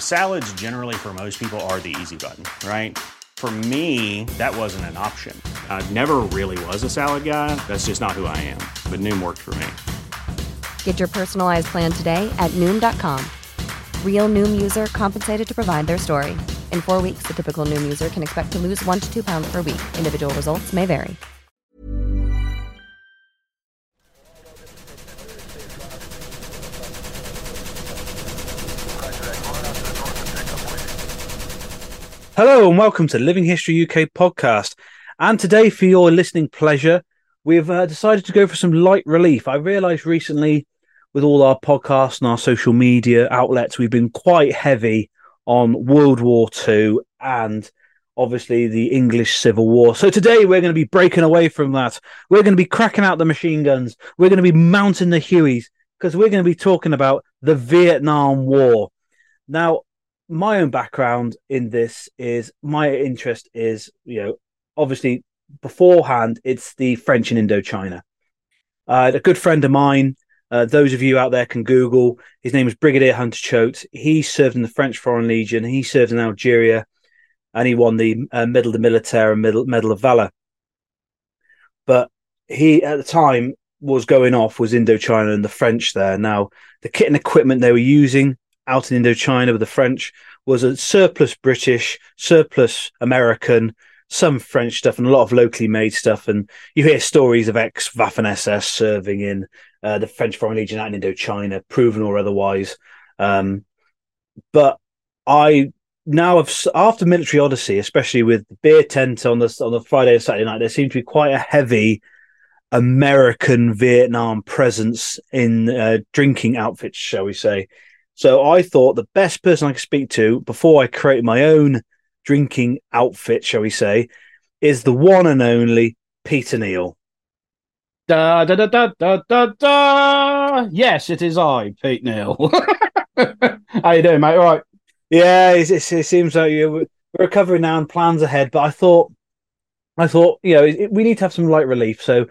Salads generally for most people are the easy button, right? For me, that wasn't an option. I never really was a salad guy. That's just not who I am. But Noom worked for me. Get your personalized plan today at Noom.com. Real Noom user compensated to provide their story. In four weeks, the typical Noom user can expect to lose one to two pounds per week. Individual results may vary. Hello and welcome to Living History UK podcast. And today, for your listening pleasure, we've uh, decided to go for some light relief. I realised recently, with all our podcasts and our social media outlets, we've been quite heavy on World War II and obviously the English Civil War. So today, we're going to be breaking away from that. We're going to be cracking out the machine guns. We're going to be mounting the Hueys because we're going to be talking about the Vietnam War. Now, my own background in this is my interest is you know obviously beforehand it's the French in Indochina. Uh, a good friend of mine, uh, those of you out there can Google. His name is Brigadier Hunter Choate. He served in the French Foreign Legion. He served in Algeria, and he won the uh, Medal de Militaire and Medal, Medal of Valor. But he at the time was going off was Indochina and the French there. Now the kit and equipment they were using out in Indochina with the French was a surplus British, surplus American, some French stuff, and a lot of locally made stuff. And you hear stories of ex Waffen SS serving in uh, the French Foreign Legion out in Indochina, proven or otherwise. Um, but I now have after Military Odyssey, especially with the beer tent on the on the Friday and Saturday night, there seems to be quite a heavy American Vietnam presence in uh, drinking outfits, shall we say? So I thought the best person I could speak to before I created my own drinking outfit, shall we say, is the one and only Peter Neal. Da da da da da da da. Yes, it is I, Pete Neal. How you doing, mate? All right. Yeah, it, it, it seems like you're we're recovering now and plans ahead. But I thought, I thought, you know, it, we need to have some light relief. So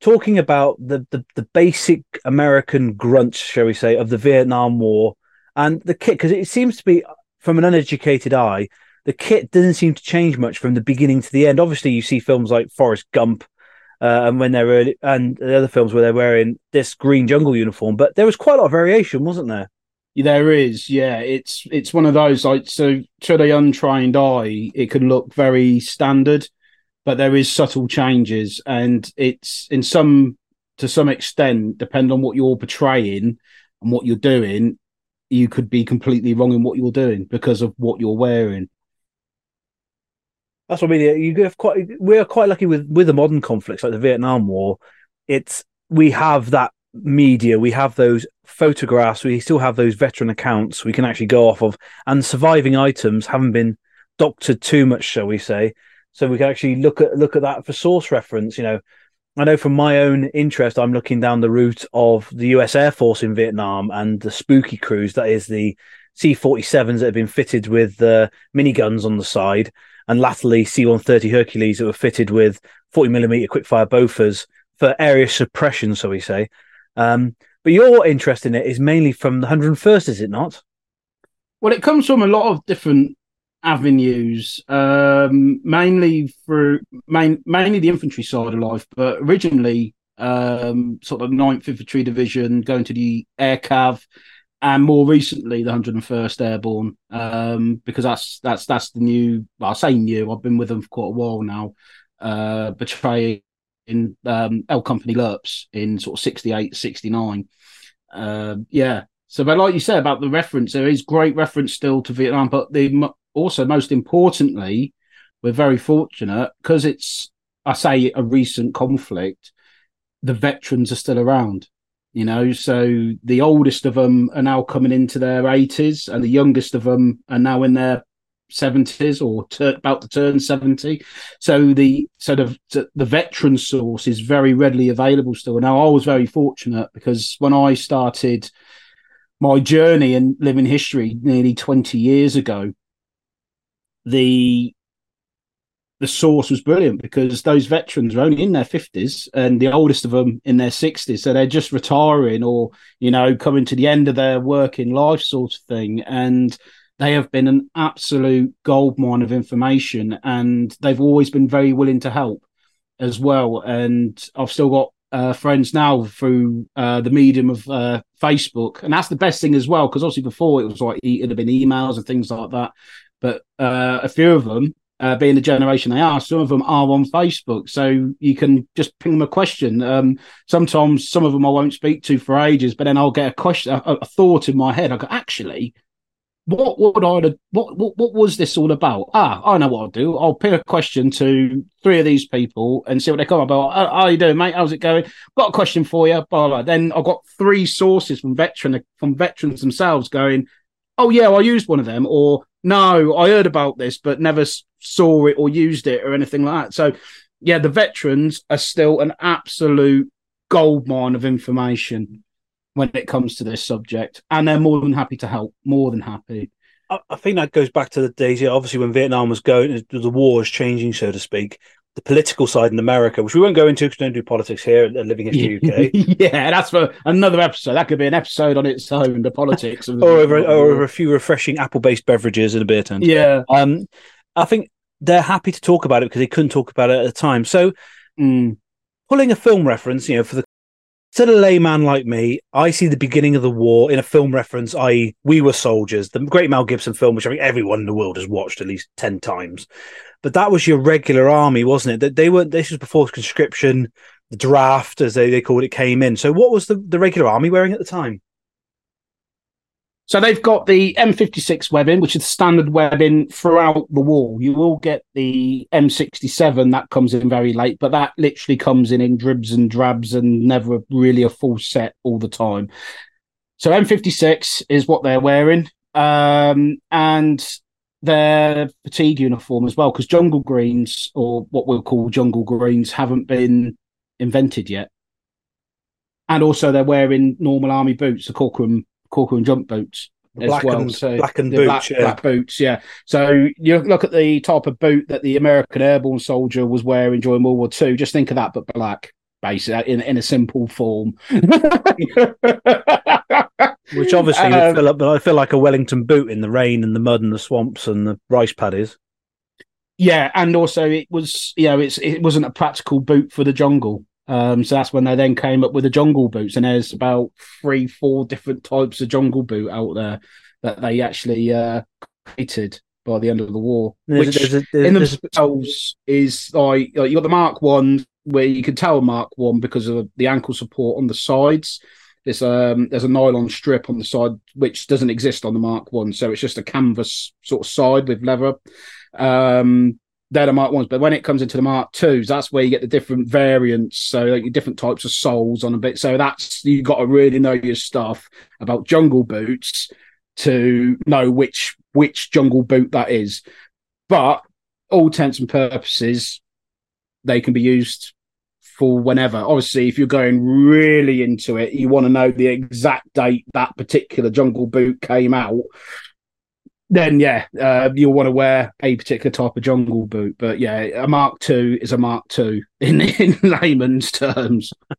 talking about the, the, the basic American grunts, shall we say, of the Vietnam War and the kit, because it seems to be, from an uneducated eye, the kit doesn't seem to change much from the beginning to the end. Obviously, you see films like Forrest Gump, uh, and when they're early, and the other films where they're wearing this green jungle uniform, but there was quite a lot of variation, wasn't there? There is, yeah. It's it's one of those like so to the untrained eye, it can look very standard, but there is subtle changes, and it's in some to some extent, depend on what you're portraying and what you're doing, you could be completely wrong in what you're doing because of what you're wearing. That's what I mean. You have quite. We're quite lucky with with the modern conflicts like the Vietnam War. It's we have that media, we have those photographs, we still have those veteran accounts we can actually go off of, and surviving items haven't been doctored too much, shall we say? So we can actually look at look at that for source reference. You know, I know from my own interest, I'm looking down the route of the US Air Force in Vietnam and the Spooky Cruise, that is the C 47s that have been fitted with uh, miniguns on the side, and latterly C 130 Hercules that were fitted with 40 millimeter quickfire Bofors for area suppression, so we say. Um, but your interest in it is mainly from the 101st, is it not? Well, it comes from a lot of different avenues, um, mainly through main, mainly the infantry side of life, but originally um, sort of 9th Infantry Division, going to the Air Cav, and more recently the 101st Airborne, um, because that's that's that's the new. Well, I say new. I've been with them for quite a while now. Uh, betraying in um, L Company LRRPs in sort of 68, 69. Uh, yeah. So, but like you said about the reference, there is great reference still to Vietnam, but the also most importantly, we're very fortunate because it's I say a recent conflict. The veterans are still around you know so the oldest of them are now coming into their 80s and the youngest of them are now in their 70s or ter- about to turn 70 so the sort of the veteran source is very readily available still now i was very fortunate because when i started my journey in living history nearly 20 years ago the the source was brilliant because those veterans are only in their 50s and the oldest of them in their 60s so they're just retiring or you know coming to the end of their working life sort of thing. And they have been an absolute goldmine of information and they've always been very willing to help as well. And i've still got uh, friends now through uh, the medium of uh, facebook. And that's the best thing as well because obviously before it was like it'd have been emails and things like that but uh, a few of them uh, being the generation they are, some of them are on Facebook. So you can just ping them a question. Um, sometimes some of them I won't speak to for ages, but then I'll get a question, a, a thought in my head. I go, actually, what would I what, what what was this all about? Ah, I know what I'll do. I'll pick a question to three of these people and see what they come about. How, how you doing, mate? How's it going? Got a question for you. Blah, blah. Then I've got three sources from veteran from veterans themselves going, oh yeah, I used one of them, or no, I heard about this, but never saw it or used it or anything like that. So, yeah, the veterans are still an absolute goldmine of information when it comes to this subject, and they're more than happy to help. More than happy. I think that goes back to the days, obviously, when Vietnam was going, the war was changing, so to speak the political side in America, which we won't go into because we don't do politics here at Living History UK. yeah, that's for another episode. That could be an episode on its own, the politics. or, over, or over a few refreshing apple-based beverages in a beer tent. Yeah. Um, I think they're happy to talk about it because they couldn't talk about it at the time. So, mm, pulling a film reference, you know, for the to the layman like me, I see the beginning of the war in a film reference, i.e., We Were Soldiers, the great Mel Gibson film, which I think everyone in the world has watched at least 10 times. But that was your regular army, wasn't it? That they weren't, this was before conscription, the draft, as they, they called it, came in. So what was the, the regular army wearing at the time? So they've got the M56 webbing, which is standard webbing throughout the wall. You will get the M67 that comes in very late, but that literally comes in in dribs and drabs and never really a full set all the time. So M56 is what they're wearing, um, and their fatigue uniform as well, because jungle greens or what we'll call jungle greens haven't been invented yet. And also, they're wearing normal army boots, the Corcoran Corcoran jump boots as black well. And, so black and boots, black, yeah. black, boots, yeah. So you look at the type of boot that the American airborne soldier was wearing during World War II. Just think of that, but black, basically in in a simple form. Which obviously um, would fill up, but I feel like a Wellington boot in the rain and the mud and the swamps and the rice paddies. Yeah, and also it was, you know, it's it wasn't a practical boot for the jungle. Um, so that's when they then came up with the jungle boots, and there's about three, four different types of jungle boot out there that they actually uh, created by the end of the war, there's which there's there's, in themselves is like, like you got the Mark One, where you can tell Mark One because of the ankle support on the sides. There's um there's a nylon strip on the side which doesn't exist on the Mark One, so it's just a canvas sort of side with leather. Um, they're the Mark ones, but when it comes into the Mark twos, that's where you get the different variants. So like different types of soles on a bit. So that's you've got to really know your stuff about jungle boots to know which which jungle boot that is. But all intents and purposes, they can be used for whenever. Obviously, if you're going really into it, you want to know the exact date that particular jungle boot came out then yeah, uh, you'll want to wear a particular type of jungle boot. But yeah, a Mark II is a Mark II in in layman's terms. I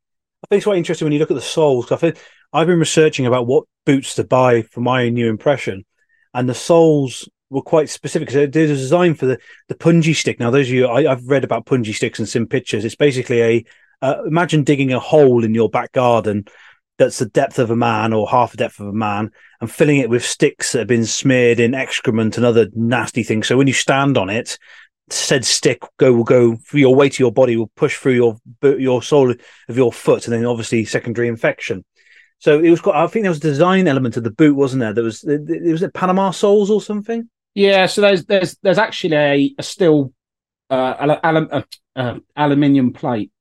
think it's quite interesting when you look at the soles. I think I've been researching about what boots to buy for my new impression, and the soles were quite specific because they're designed for the the punji stick. Now, those of you I, have read about punji sticks and seen pictures. It's basically a uh, imagine digging a hole in your back garden that's the depth of a man or half the depth of a man and filling it with sticks that have been smeared in excrement and other nasty things. So when you stand on it, said stick go will go your weight of your body will push through your your sole of your foot and then obviously secondary infection. So it was quite. I think there was a design element of the boot, wasn't there? There was it was it Panama soles or something. Yeah, so there's there's there's actually a, a steel uh, uh, uh, aluminium plate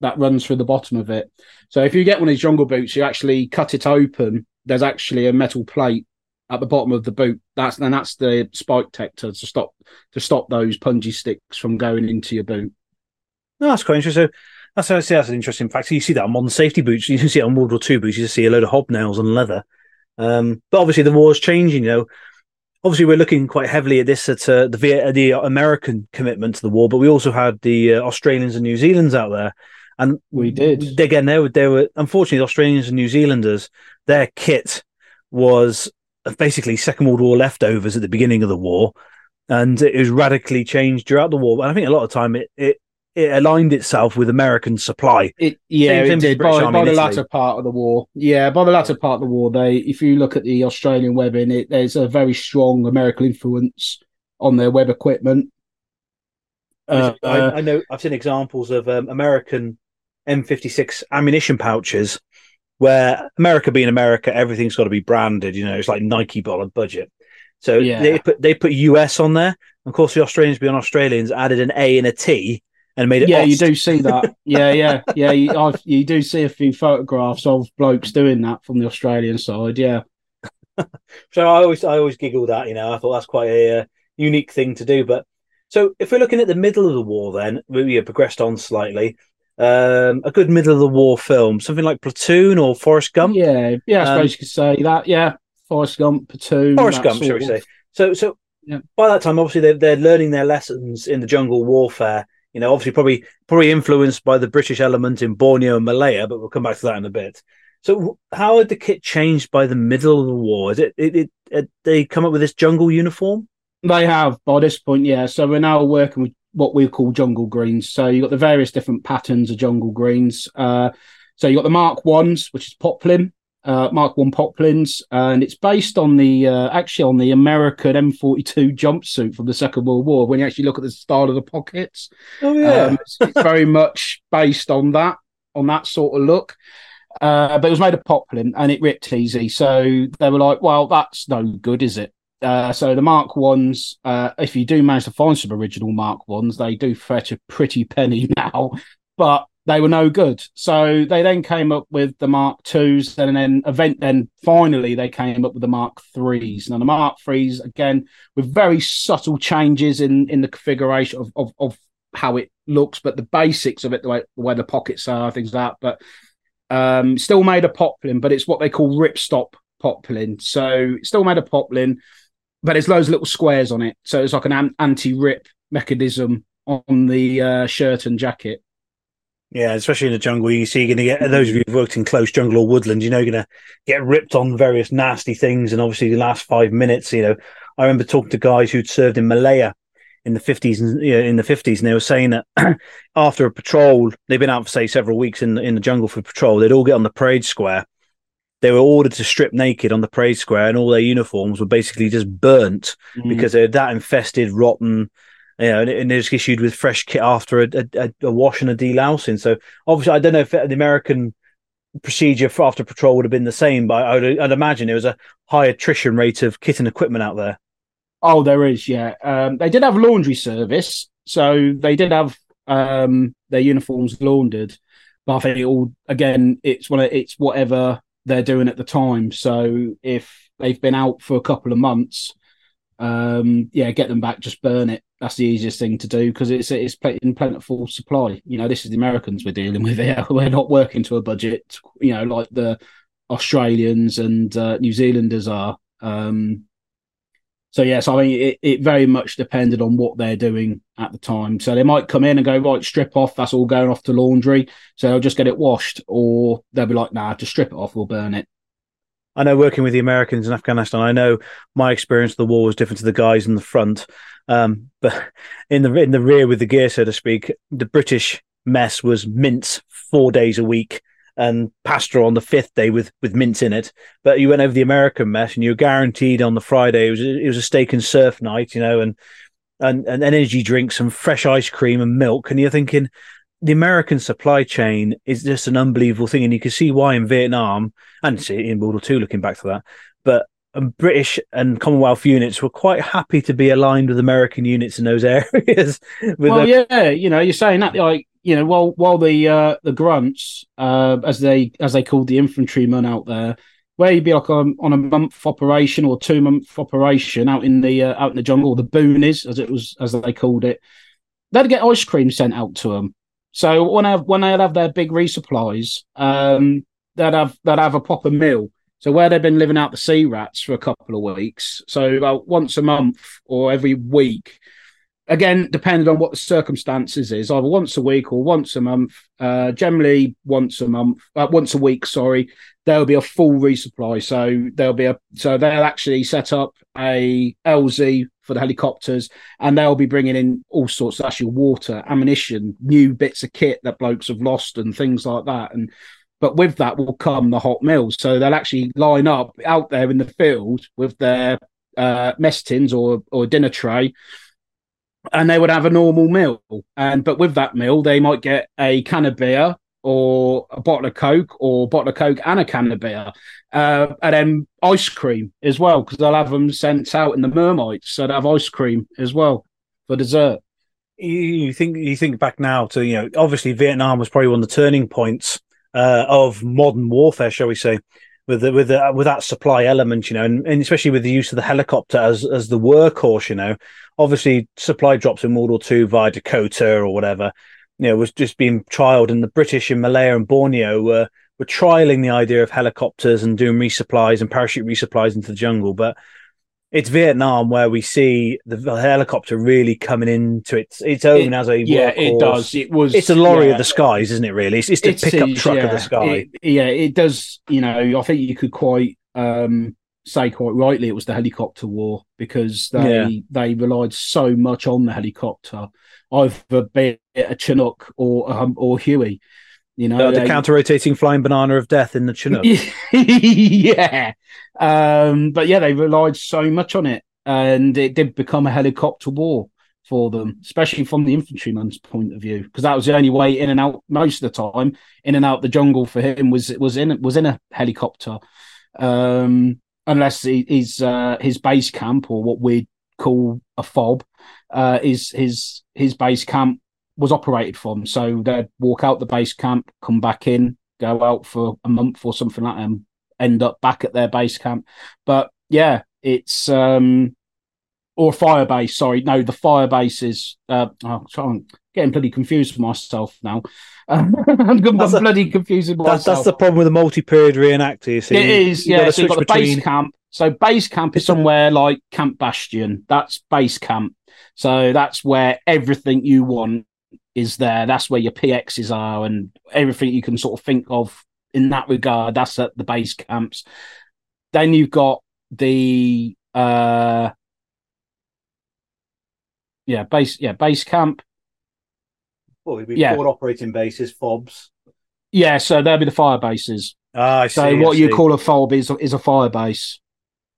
that runs through the bottom of it. So if you get one of these jungle boots, you actually cut it open. There's actually a metal plate at the bottom of the boot. That's and that's the spike detector to stop to stop those punji sticks from going into your boot. No, that's quite interesting. So that's that's an interesting fact. So you see that on modern safety boots. You can see it on World War II boots. You just see a load of hobnails and leather. Um, but obviously the war's changing. You know, obviously we're looking quite heavily at this at uh, the the American commitment to the war, but we also had the uh, Australians and New Zealanders out there, and we did again. They were they were unfortunately the Australians and New Zealanders. Their kit was basically Second World War leftovers at the beginning of the war, and it was radically changed throughout the war. And I think a lot of time it it, it aligned itself with American supply. It yeah, it did by, by the latter part of the war. Yeah, by the latter part of the war, they if you look at the Australian webbing, it there's a very strong American influence on their web equipment. Uh, I, I, know I've seen examples of um, American M56 ammunition pouches where America being America, everything's got to be branded. You know, it's like Nike a budget. So yeah. they put they put US on there. Of course, the Australians being Australians added an A and a T and made it. Yeah, Ost. you do see that. yeah, yeah, yeah. You, you, do see a few photographs of blokes doing that from the Australian side. Yeah. so I always I always giggled at you know I thought that's quite a uh, unique thing to do. But so if we're looking at the middle of the war, then we have progressed on slightly um, a good middle of the war film, something like Platoon or Forrest Gump. Yeah, yeah, I suppose um, you could say that. Yeah, Forrest Gump, Platoon. Forrest Gump, shall we say? So, so yeah. by that time, obviously, they're, they're learning their lessons in the jungle warfare. You know, obviously, probably probably influenced by the British element in Borneo and Malaya, but we'll come back to that in a bit. So, how had the kit changed by the middle of the war? Is it, it, it, it they come up with this jungle uniform? They have by this point, yeah. So we're now working with what we call jungle greens. So you've got the various different patterns of jungle greens. Uh, so you've got the Mark Ones, which is poplin, uh, Mark One poplins, and it's based on the uh, actually on the American M42 jumpsuit from the Second World War. When you actually look at the style of the pockets, oh yeah, um, it's, it's very much based on that on that sort of look. Uh, but it was made of poplin and it ripped easy. So they were like, well, that's no good, is it? Uh, so the Mark ones, uh, if you do manage to find some original Mark ones, they do fetch a pretty penny now, but they were no good. So they then came up with the Mark twos, and then event. Then finally they came up with the Mark threes. Now the Mark threes again with very subtle changes in in the configuration of of, of how it looks, but the basics of it, the way, the way the pockets are, things like that. But um, still made of poplin, but it's what they call ripstop poplin. So still made of poplin but there's loads of little squares on it. So it's like an anti-rip mechanism on the uh, shirt and jacket. Yeah, especially in the jungle, you see you're going to get those of you who've worked in close jungle or woodland, you know, you're going to get ripped on various nasty things. And obviously, the last five minutes, you know, I remember talking to guys who'd served in Malaya in the 50s and you know, in the 50s, and they were saying that after a patrol, they've been out for say several weeks in the, in the jungle for patrol, they'd all get on the parade square they were ordered to strip naked on the parade square, and all their uniforms were basically just burnt mm. because they're that infested, rotten. You know, and, and they're just issued with fresh kit after a, a, a wash and a delousing. So obviously, I don't know if the American procedure for after patrol would have been the same, but I would, I'd imagine there was a high attrition rate of kit and equipment out there. Oh, there is, yeah. Um, they did have laundry service, so they did have um, their uniforms laundered. But I think it all again, it's one of, it's whatever they're doing at the time. So if they've been out for a couple of months, um, yeah, get them back, just burn it. That's the easiest thing to do because it's it's in plentiful supply. You know, this is the Americans we're dealing with here. We're not working to a budget. You know, like the Australians and uh, New Zealanders are. Um, So yes, I mean it, it very much depended on what they're doing at the time. So they might come in and go right, strip off. That's all going off to laundry. So they'll just get it washed, or they'll be like, nah, just strip it off. We'll burn it. I know working with the Americans in Afghanistan, I know my experience of the war was different to the guys in the front. Um, but in the in the rear with the gear, so to speak, the British mess was mince four days a week and pasta on the fifth day with with mince in it. But you went over the American mess, and you're guaranteed on the Friday it was it was a steak and surf night, you know, and and, and energy drinks and fresh ice cream and milk, and you're thinking the American supply chain is just an unbelievable thing, and you can see why in Vietnam and see in World War Two, looking back to that. But um, British and Commonwealth units were quite happy to be aligned with American units in those areas. well, yeah, you know, you're saying that like you know, while while the uh, the grunts, uh, as they as they called the infantrymen out there, where you'd be like on, on a month operation or two month operation out in the uh, out in the jungle, the boonies as it was as they called it, they'd get ice cream sent out to them. So when I when they'd have their big resupplies, um, they'd have they'd have a proper meal. So where they've been living out the C rats for a couple of weeks, so about once a month or every week, again, depending on what the circumstances is, either once a week or once a month. Uh, generally, once a month, uh, once a week. Sorry, there'll be a full resupply. So there'll be a so they'll actually set up a LZ for the helicopters, and they'll be bringing in all sorts of actual water, ammunition, new bits of kit that blokes have lost, and things like that. And but with that will come the hot meals. So they'll actually line up out there in the field with their uh, mess tins or or dinner tray and they would have a normal meal. And but with that meal, they might get a can of beer or a bottle of Coke or a bottle of Coke and a can of beer, uh, and then ice cream as well because they'll have them sent out in the mermites, so they have ice cream as well for dessert. You think you think back now to you know obviously Vietnam was probably one of the turning points uh, of modern warfare, shall we say? With the, with the, with that supply element, you know, and, and, especially with the use of the helicopter as as the workhorse, you know, obviously supply drops in World War Two via Dakota or whatever, you know, was just being trialed, and the British in Malaya and Borneo were were trialing the idea of helicopters and doing resupplies and parachute resupplies into the jungle, but it's Vietnam where we see the helicopter really coming into its its own it, as a yeah, workhorse. it does. It was it's a lorry yeah, of the skies, isn't it? Really, it's, it's the pickup truck yeah, of the sky. It, yeah, it does. You know, I think you could quite um, say quite rightly it was the helicopter war because they yeah. they relied so much on the helicopter, either be it a Chinook or um, or Huey. You know, the, the counter rotating flying banana of death in the Chinook. yeah. Um, but yeah, they relied so much on it and it did become a helicopter war for them, especially from the infantryman's point of view, because that was the only way in and out most of the time, in and out the jungle for him was was in was in a helicopter, um, unless he, his uh, his base camp or what we call a fob, uh, is his his base camp was operated from. So they'd walk out the base camp, come back in, go out for a month or something like that, and end up back at their base camp. But yeah, it's um or fire base. Sorry, no, the fire base is. Uh, oh, I'm getting bloody confused with myself now. I'm bloody confused with myself. That's, that's the problem with a multi-period reenactor. You see, it is. You yeah, so you've got the between... base camp. So base camp is somewhere like Camp Bastion. That's base camp. So that's where everything you want is there. That's where your PXs are and everything you can sort of think of in that regard. That's at the base camps. Then you've got the uh yeah, base yeah, base camp. Well, be yeah. operating bases, FOBs. Yeah, so there'll be the fire bases. Ah, I so see, what I you see. call a fob is is a fire base.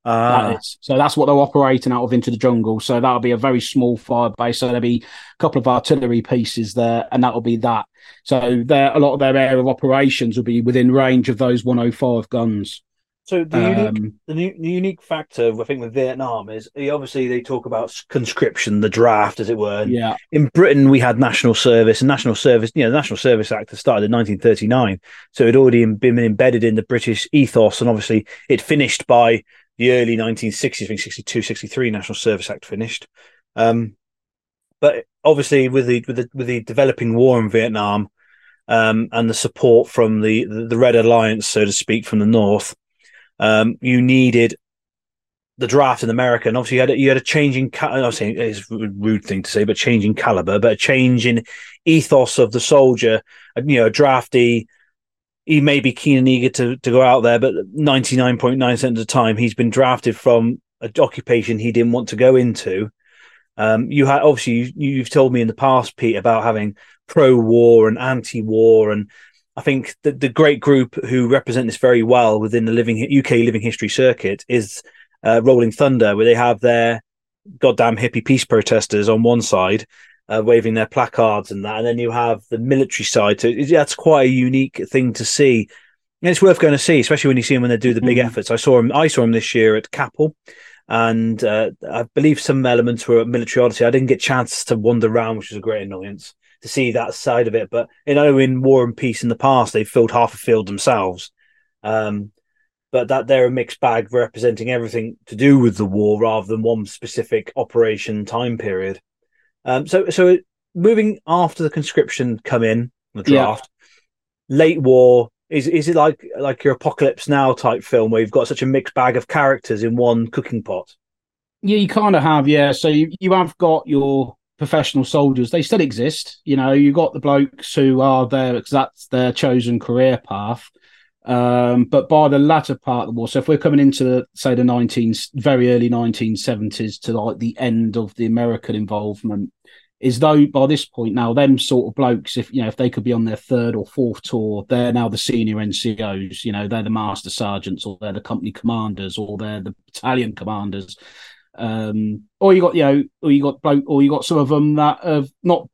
Ah. That so that's what they're operating out of into the jungle. So that'll be a very small fire base. So there'll be a couple of artillery pieces there, and that'll be that. So there, a lot of their area of operations will be within range of those 105 guns. So the unique, um, the, the, unique factor, I think, with Vietnam is obviously they talk about conscription, the draft, as it were. yeah. In Britain, we had national service, and national service, you know, the National Service Act started in 1939, so it had already been embedded in the British ethos, and obviously it finished by the early 1960s, I think 62, 63 National Service Act finished. Um, but obviously, with the with the with the developing war in Vietnam, um, and the support from the, the, Red Alliance, so to speak, from the North, um, you needed the draft in America, and obviously you had a, you had a changing. I'm saying it's a rude thing to say, but changing caliber, but a change in ethos of the soldier. You know, a drafty. He may be keen and eager to, to go out there, but 99.9% of the time he's been drafted from an occupation he didn't want to go into. Um, you had obviously you, you've told me in the past, Pete, about having pro-war and anti-war, and I think the, the great group who represent this very well within the living UK living history circuit is uh, Rolling Thunder, where they have their goddamn hippie peace protesters on one side, uh, waving their placards and that, and then you have the military side. So that's quite a unique thing to see. And it's worth going to see, especially when you see them when they do the big mm-hmm. efforts. I saw him. I saw him this year at Capel, and uh, I believe some elements were military odyssey. I didn't get a chance to wander around, which was a great annoyance to see that side of it. But you know, in War and Peace in the past, they filled half a field themselves. Um, but that they're a mixed bag representing everything to do with the war rather than one specific operation time period. Um, so, so moving after the conscription come in the draft, yeah. late war is is it like like your apocalypse now type film where you've got such a mixed bag of characters in one cooking pot? Yeah, you kind of have. Yeah, so you you have got your professional soldiers. They still exist. You know, you got the blokes who are there because that's their chosen career path. Um, but by the latter part of the war, so if we're coming into say the 19 very early 1970s to like the end of the American involvement, is though by this point now them sort of blokes if you know if they could be on their third or fourth tour they're now the senior ncos you know they're the master sergeants or they're the company commanders or they're the battalion commanders. Um or you got you know or you got bloke or you got some of them that have not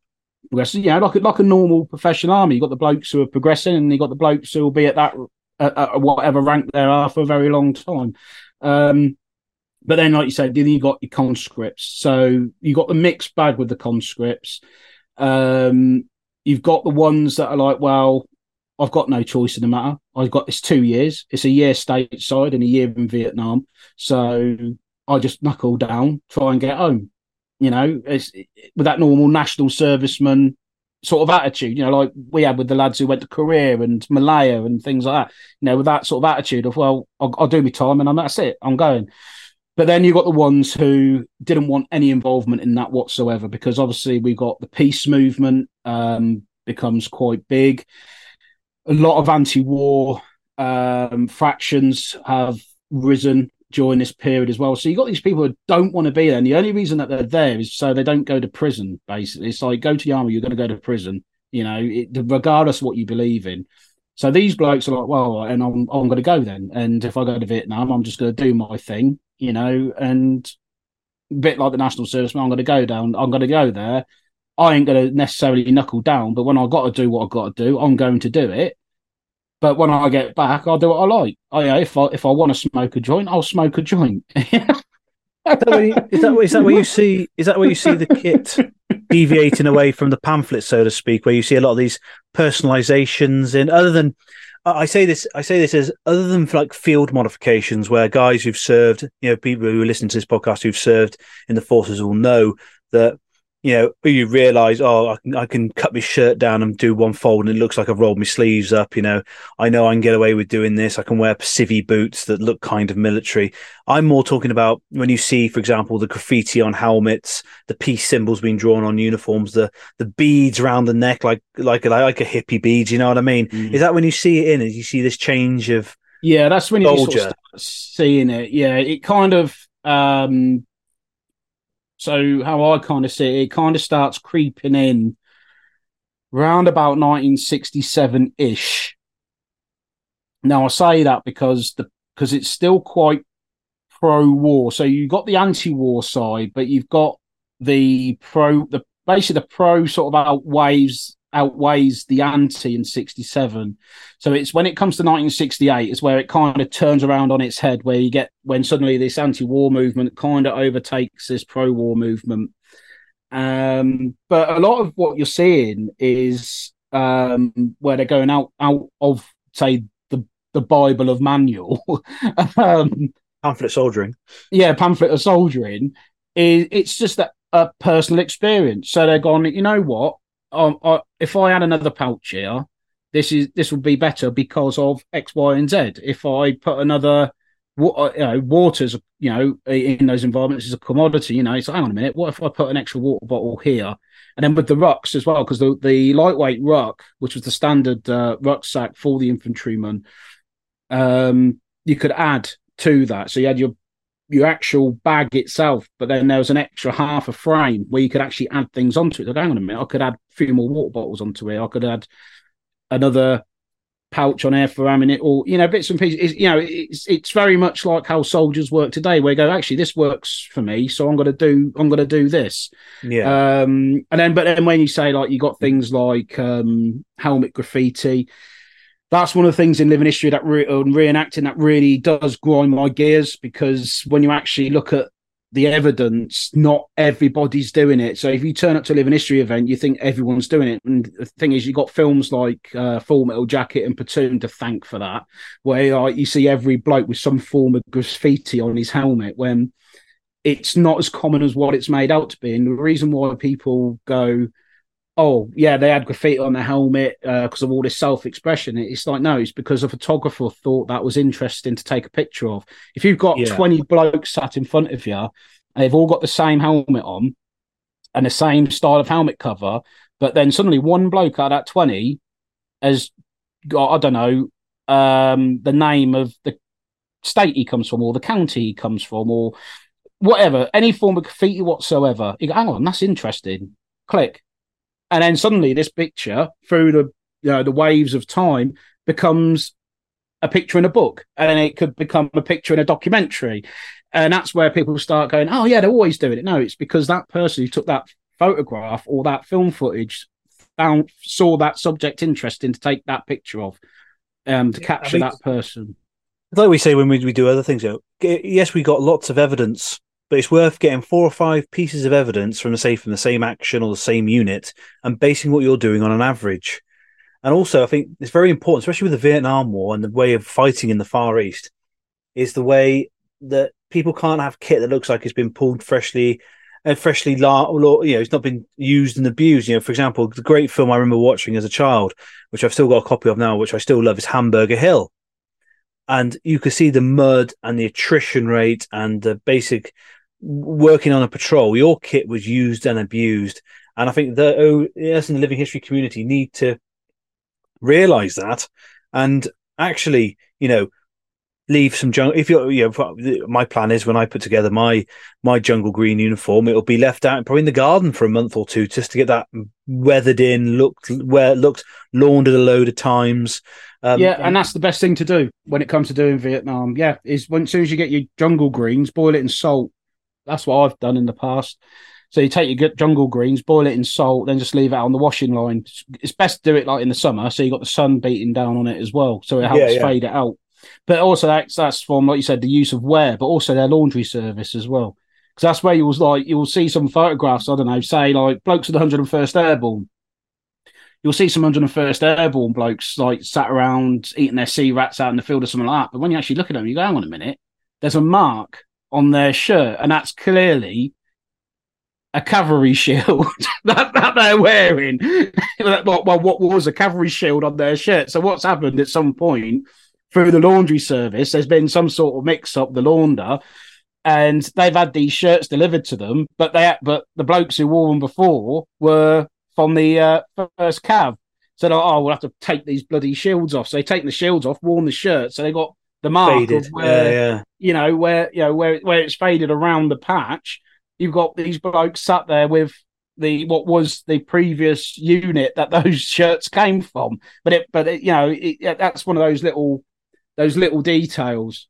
progressing like a, like a normal professional army. You got the blokes who are progressing and you got the blokes who will be at that at, at whatever rank they are for a very long time um but then, like you said, then you got your conscripts. So you got the mixed bag with the conscripts. Um, you've got the ones that are like, well, I've got no choice in the matter. I've got this two years. It's a year stateside and a year in Vietnam. So I just knuckle down, try and get home. You know, it's with that normal national serviceman sort of attitude, you know, like we had with the lads who went to Korea and Malaya and things like that. You know, with that sort of attitude of, well, I'll, I'll do my time and I'm, that's it. I'm going. But then you got the ones who didn't want any involvement in that whatsoever, because obviously we've got the peace movement um, becomes quite big. A lot of anti-war um, fractions have risen during this period as well. So you got these people who don't want to be there, and the only reason that they're there is so they don't go to prison. Basically, it's like go to the army, you're going to go to prison. You know, it, regardless what you believe in. So these blokes are like, well, and I'm I'm going to go then. And if I go to Vietnam, I'm just going to do my thing you know, and a bit like the national serviceman, I'm going to go down. I'm going to go there. I ain't going to necessarily knuckle down, but when I've got to do what I've got to do, I'm going to do it. But when I get back, I'll do what I like. I, you know, if I if I want to smoke a joint, I'll smoke a joint. is, that where you, is, that, is that where you see is that where you see the kit deviating away from the pamphlet, so to speak, where you see a lot of these personalizations in other than I say this. I say this as other than like field modifications, where guys who've served, you know, people who listen to this podcast who've served in the forces will know that you know, you realize, oh, I can, I can cut my shirt down and do one fold and it looks like I've rolled my sleeves up. You know, I know I can get away with doing this. I can wear civvy boots that look kind of military. I'm more talking about when you see, for example, the graffiti on helmets, the peace symbols being drawn on uniforms, the the beads around the neck, like like like a hippie bead. You know what I mean? Mm. Is that when you see it in? Is you see this change of yeah? That's when you sort of seeing it. Yeah, it kind of um so how I kind of see it, it kind of starts creeping in round about 1967 ish. Now I say that because the because it's still quite pro-war. So you've got the anti-war side, but you've got the pro the basically the pro sort of outweighs outweighs the anti in 67 so it's when it comes to 1968 is where it kind of turns around on its head where you get when suddenly this anti-war movement kind of overtakes this pro-war movement. Um, but a lot of what you're seeing is um, where they're going out out of say the the bible of manual. Um, pamphlet soldiering. yeah pamphlet of soldiering. Is it's just that a personal experience. So they're gone you know what um, I, if I had another pouch here, this is this would be better because of X, Y, and Z. If I put another what you know, water's you know in those environments is a commodity. You know, it's like, hang on a minute, what if I put an extra water bottle here? And then with the rucks as well, because the, the lightweight ruck, which was the standard uh, rucksack for the infantryman, um, you could add to that. So you had your your actual bag itself, but then there was an extra half a frame where you could actually add things onto it. Like, hang on a minute, I could add a few more water bottles onto it. I could add another pouch on air for ammunition, or you know, bits and pieces. It's, you know, it's it's very much like how soldiers work today, where you go, actually, this works for me, so I'm going to do I'm to do this. Yeah. Um, and then, but then when you say like you got things like um, helmet graffiti, that's one of the things in living history that re- reenacting that really does grind my gears because when you actually look at the evidence, not everybody's doing it. So if you turn up to a living history event, you think everyone's doing it. And the thing is, you've got films like uh, Full Metal Jacket and Platoon to thank for that, where you see every bloke with some form of graffiti on his helmet when it's not as common as what it's made out to be. And the reason why people go, oh yeah, they had graffiti on their helmet because uh, of all this self-expression. It's like no, it's because a photographer thought that was interesting to take a picture of. If you've got yeah. twenty blokes sat in front of you, and they've all got the same helmet on and the same style of helmet cover, but then suddenly one bloke out of that twenty has got I don't know um, the name of the state he comes from or the county he comes from or whatever, any form of graffiti whatsoever. You go, hang on, that's interesting. Click and then suddenly this picture through the you know the waves of time becomes a picture in a book. And then it could become a picture in a documentary. And that's where people start going oh yeah they're always doing it. No it's because that person who took that photograph or that film footage found saw that subject interesting to take that picture of um to capture I mean, that person. Like we say when we, we do other things you know, yes we got lots of evidence but it's worth getting four or five pieces of evidence from, say, from the same action or the same unit and basing what you're doing on an average. And also, I think it's very important, especially with the Vietnam War and the way of fighting in the Far East, is the way that people can't have kit that looks like it's been pulled freshly and uh, freshly, you know, it's not been used and abused. You know, for example, the great film I remember watching as a child, which I've still got a copy of now, which I still love, is Hamburger Hill. And you could see the mud and the attrition rate and the basic working on a patrol, your kit was used and abused. And I think oh, us in the living history community need to realize that and actually, you know, leave some jungle. If you're, you know, my plan is when I put together my my jungle green uniform, it'll be left out probably in the garden for a month or two just to get that weathered in, looked where looked laundered a load of times. Um, yeah, and that's the best thing to do when it comes to doing Vietnam. Yeah, is when as soon as you get your jungle greens, boil it in salt, that's what I've done in the past. So you take your jungle greens, boil it in salt, then just leave it out on the washing line. It's best to do it like in the summer, so you got the sun beating down on it as well, so it helps yeah, yeah. fade it out. But also that's that's from like you said, the use of wear, but also their laundry service as well. Because that's where you was like you'll see some photographs. I don't know, say like blokes of the 101st Airborne. You'll see some 101st Airborne blokes like sat around eating their C rats out in the field or something like that. But when you actually look at them, you go, hang on a minute, there's a mark on their shirt, and that's clearly a cavalry shield that, that, they're wearing. well, what was a cavalry shield on their shirt? So what's happened at some point through the laundry service? There's been some sort of mix up the launder, and they've had these shirts delivered to them, but they but the blokes who wore them before were from the uh, first cav. So like, oh, we'll have to take these bloody shields off. So they take the shields off, worn the shirt, so they got the mark faded. of where yeah, yeah. you know where you know where where it's faded around the patch. You've got these blokes sat there with the what was the previous unit that those shirts came from. But it, but it, you know, it, that's one of those little those little details.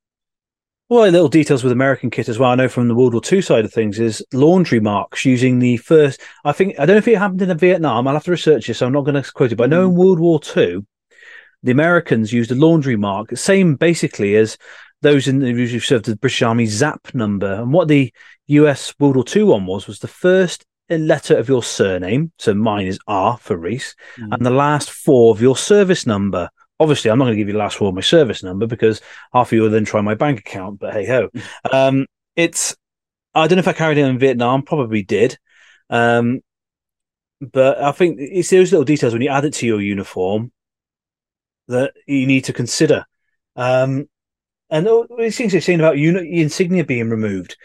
Well, little details with American kit as well. I know from the World War II side of things is laundry marks using the first. I think I don't know if it happened in the Vietnam. I'll have to research this. so I'm not going to quote it. But I know in mm. World War II, the Americans used a laundry mark, same basically as those in the who served the British Army ZAP number. And what the US World War II one was was the first letter of your surname. So mine is R for Reese, mm. and the last four of your service number. Obviously, I'm not going to give you the last four of my service number because half of you will then try my bank account. But hey ho, mm. um, it's. I don't know if I carried it in Vietnam. Probably did. Um, but I think it's those little details when you add it to your uniform that you need to consider. Um, And these things they've seen about unit insignia being removed.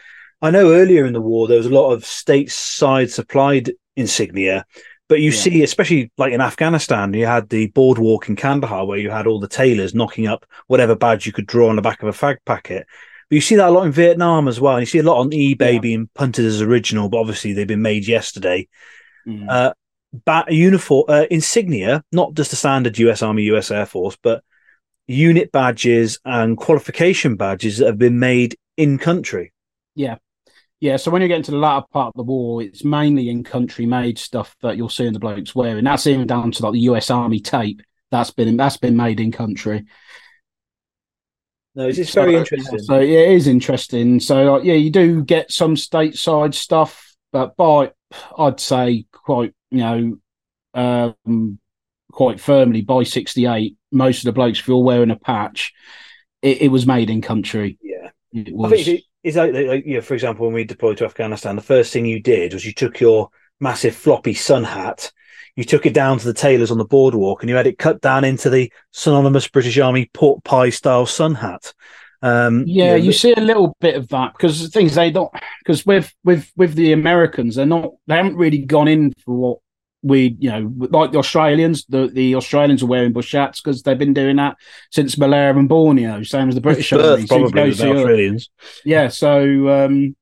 I know earlier in the war there was a lot of stateside supplied insignia, but you yeah. see, especially like in Afghanistan, you had the boardwalk in Kandahar where you had all the tailors knocking up whatever badge you could draw on the back of a fag packet. But you see that a lot in Vietnam as well. And you see a lot on eBay yeah. being punted as original, but obviously they've been made yesterday. Mm. Uh, bat uniform uh, insignia, not just the standard U.S. Army, U.S. Air Force, but unit badges and qualification badges that have been made in country. Yeah. Yeah, so when you get into the latter part of the war, it's mainly in country made stuff that you're seeing the blokes wearing. That's even down to like the US Army tape. That's been that's been made in country. No, it's, very so, interesting. So yeah, it is interesting. So like, yeah, you do get some stateside stuff, but by I'd say quite you know um, quite firmly by 68 most of the blokes if you're wearing a patch. It, it was made in country. Yeah. It was I think is that like, you know, for example when we deployed to afghanistan the first thing you did was you took your massive floppy sun hat you took it down to the tailors on the boardwalk and you had it cut down into the synonymous british army pork pie style sun hat um, yeah, you, know, you, see a little bit of that because things they don't because with with with the Americans they're not they haven't really gone in for what we, you know, like the Australians, the, the Australians are wearing bush hats because they've been doing that since Malaya and Borneo, same as the British birth, probably the Australians. Yeah, so um,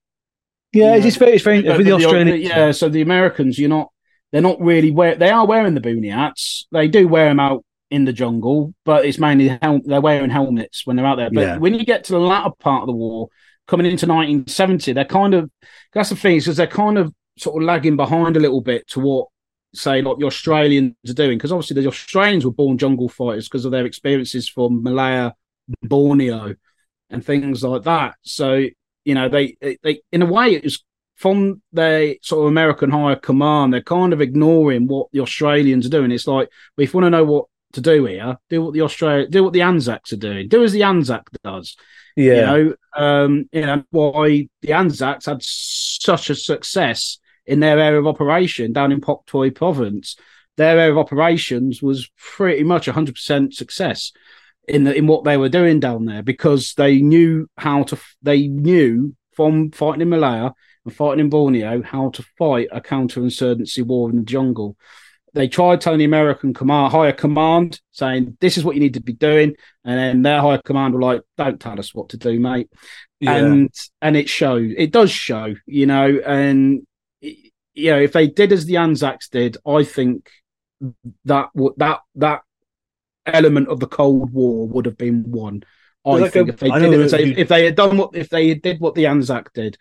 yeah, it's very, it's very with the, the Australians. Yeah, so the Americans, you're not, they're not really wear, they are wearing the boonie hats. They do wear them out in the jungle, but it's mainly hel- they're wearing helmets when they're out there. But yeah. when you get to the latter part of the war, coming into 1970, they're kind of that's the thing is because they're kind of sort of lagging behind a little bit to what say like the Australians are doing, because obviously the Australians were born jungle fighters because of their experiences from Malaya, Borneo, and things like that. So you know they they in a way it was from their sort of American higher command, they're kind of ignoring what the Australians are doing. It's like, if you want to know what to do here, do what the Australia, do what the Anzacs are doing, do as the Anzac does. Yeah, you know, um, you know why the Anzacs had such a success in their area of operation down in Phuoc Tuy province. Their area of operations was pretty much 100% success in the, in what they were doing down there because they knew how to they knew from fighting in Malaya and fighting in Borneo how to fight a counterinsurgency war in the jungle. They tried telling the American command, higher command, saying this is what you need to be doing, and then their higher command were like, "Don't tell us what to do, mate." Yeah. And and it shows, it does show, you know, and you know, if they did as the Anzacs did, I think that would that that element of the Cold War would have been won. I like think a, if they did it, if, if they had done what if they did what the Anzac did.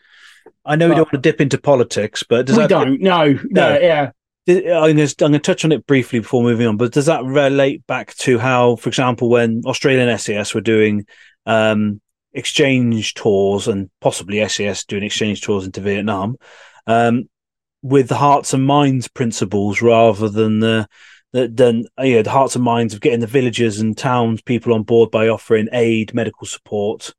I know but, we don't want to dip into politics, but does we that, don't. No, no, no yeah. I'm going, to, I'm going to touch on it briefly before moving on, but does that relate back to how, for example, when Australian SAS were doing um, exchange tours and possibly SAS doing exchange tours into Vietnam, um, with the hearts and minds principles rather than the than you know, the hearts and minds of getting the villagers and towns people on board by offering aid, medical support,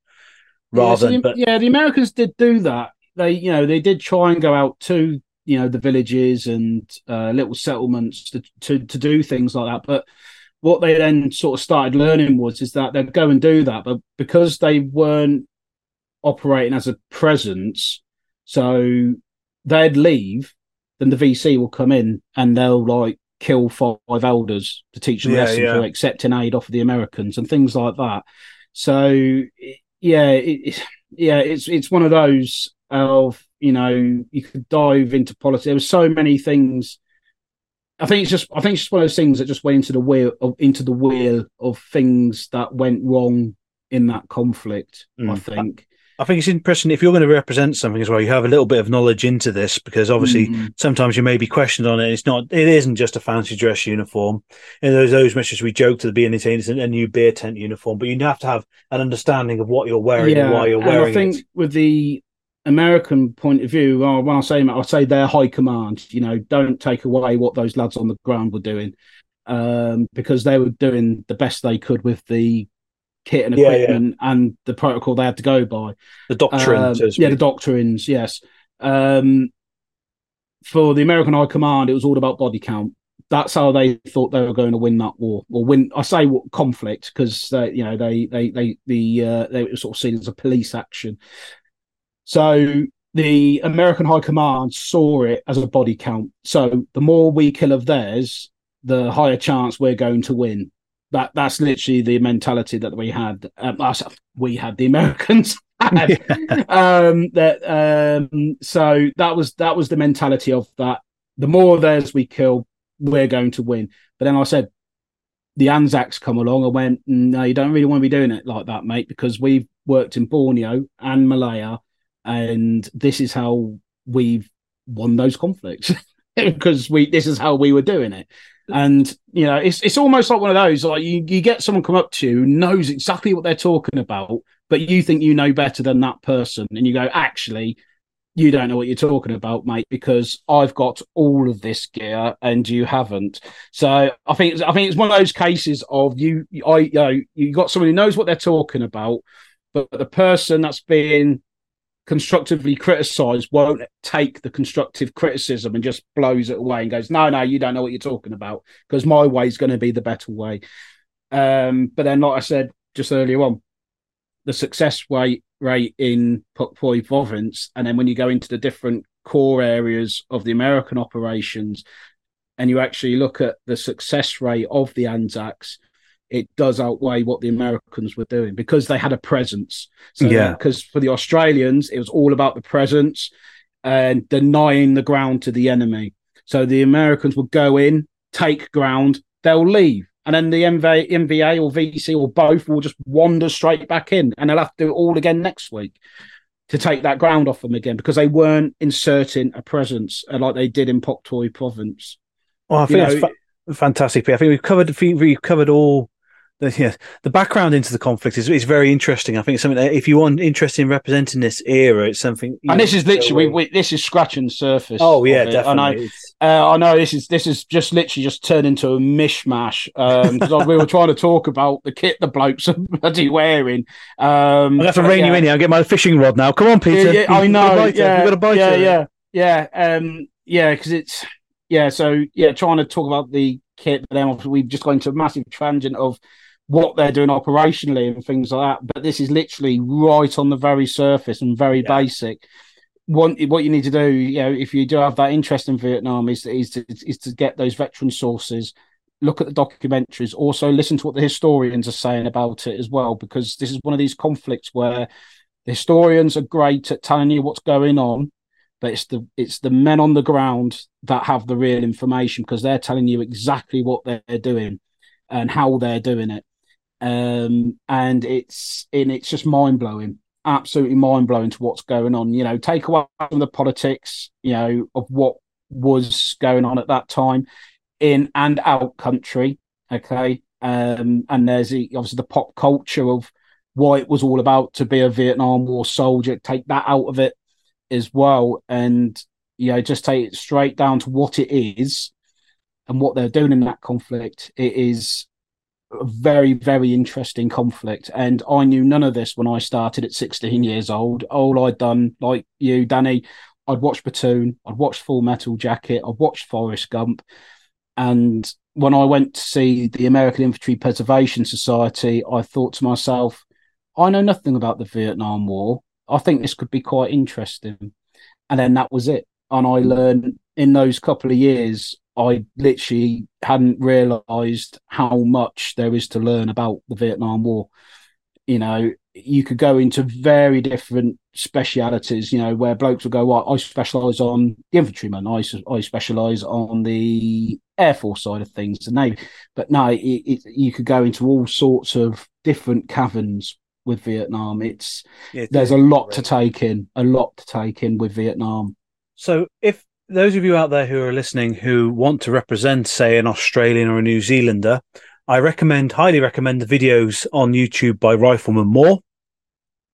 rather. Yeah, so the, but... yeah, the Americans did do that. They, you know, they did try and go out to you know the villages and uh, little settlements to, to to do things like that. But what they then sort of started learning was is that they'd go and do that, but because they weren't operating as a presence, so they'd leave, then the VC will come in and they'll like kill five elders to teach them yeah, lessons yeah. for accepting aid off of the Americans and things like that. So yeah, it, yeah, it's it's one of those of you know you could dive into politics. There were so many things. I think it's just I think it's just one of those things that just went into the wheel of, into the wheel of things that went wrong in that conflict. Mm. I think. I think it's interesting if you're going to represent something as well, you have a little bit of knowledge into this because obviously mm-hmm. sometimes you may be questioned on it. It's not, it isn't just a fancy dress uniform. And there's those messages we joke to the beginning it's a new beer tent uniform, but you have to have an understanding of what you're wearing yeah, and why you're wearing I think it. with the American point of view, well, when I say I say their high command, you know, don't take away what those lads on the ground were doing. Um, because they were doing the best they could with the kit and equipment yeah, and the protocol they had to go by. The doctrines, um, yeah, the doctrines, yes. Um, for the American High Command, it was all about body count. that's how they thought they were going to win that war or win. I say conflict because uh, you know they they they the uh, they were sort of seen as a police action. So the American High Command saw it as a body count. So the more we kill of theirs, the higher chance we're going to win. That that's literally the mentality that we had. Um, we had the Americans. had. um, that um, so that was that was the mentality of that. The more of theirs we kill, we're going to win. But then I said, the Anzacs come along. I went, no, you don't really want to be doing it like that, mate, because we've worked in Borneo and Malaya, and this is how we've won those conflicts because we this is how we were doing it. And you know, it's it's almost like one of those like you, you get someone come up to you knows exactly what they're talking about, but you think you know better than that person, and you go, actually, you don't know what you're talking about, mate, because I've got all of this gear and you haven't. So I think I think it's one of those cases of you, I, you know, you got someone who knows what they're talking about, but the person that's being constructively criticized won't take the constructive criticism and just blows it away and goes, no, no, you don't know what you're talking about because my way is going to be the better way. Um, but then, like I said just earlier on, the success rate rate in Phuoc Tuy province, and then when you go into the different core areas of the American operations, and you actually look at the success rate of the Anzacs, it does outweigh what the Americans were doing because they had a presence. So, yeah. Because for the Australians, it was all about the presence and denying the ground to the enemy. So the Americans would go in, take ground, they'll leave and then the NV, NVA or VC or both will just wander straight back in, and they'll have to do it all again next week to take that ground off them again because they weren't inserting a presence uh, like they did in Phuoc Tuy province. Well, I think you that's fa- fantastic. I think we've covered we've covered all the, yeah, the background into the conflict is, is very interesting. I think it's something that if you want interested in representing this era, it's something. And this is literally we, we, this is scratching the surface. Oh yeah, definitely. I know, uh, I know this is this is just literally just turned into a mishmash because um, we were trying to talk about the kit the blokes are bloody wearing. Um, I have to rein yeah. you in here. I'll get my fishing rod now. Come on, Peter. Yeah, yeah I know. Yeah, got a bite yeah, yeah, yeah, um, yeah. Because it's yeah. So yeah, trying to talk about the kit, but then we've just gone into a massive tangent of what they're doing operationally and things like that. But this is literally right on the very surface and very yeah. basic. What, what you need to do, you know, if you do have that interest in Vietnam, is is to is to get those veteran sources, look at the documentaries, also listen to what the historians are saying about it as well, because this is one of these conflicts where the historians are great at telling you what's going on, but it's the it's the men on the ground that have the real information because they're telling you exactly what they're doing and how they're doing it um, and it's and it's just mind blowing, absolutely mind blowing to what's going on. You know, take away from the politics, you know, of what was going on at that time in and out country. Okay, um, and there's the, obviously the pop culture of what it was all about to be a Vietnam War soldier. Take that out of it as well, and you know, just take it straight down to what it is and what they're doing in that conflict. It is very, very interesting conflict. And I knew none of this when I started at 16 years old. All I'd done, like you, Danny, I'd watched Platoon, I'd watched Full Metal Jacket, I'd watched Forrest Gump. And when I went to see the American Infantry Preservation Society, I thought to myself, I know nothing about the Vietnam War. I think this could be quite interesting. And then that was it. And I learned in those couple of years I literally hadn't realised how much there is to learn about the Vietnam War. You know, you could go into very different specialities. You know, where blokes would go, "Well, I specialise on the infantryman. I I specialise on the air force side of things, the navy." But no, it, it, you could go into all sorts of different caverns with Vietnam. It's yeah, there's a lot to take in, a lot to take in with Vietnam. So if those of you out there who are listening who want to represent, say, an Australian or a New Zealander, I recommend, highly recommend the videos on YouTube by Rifleman Moore,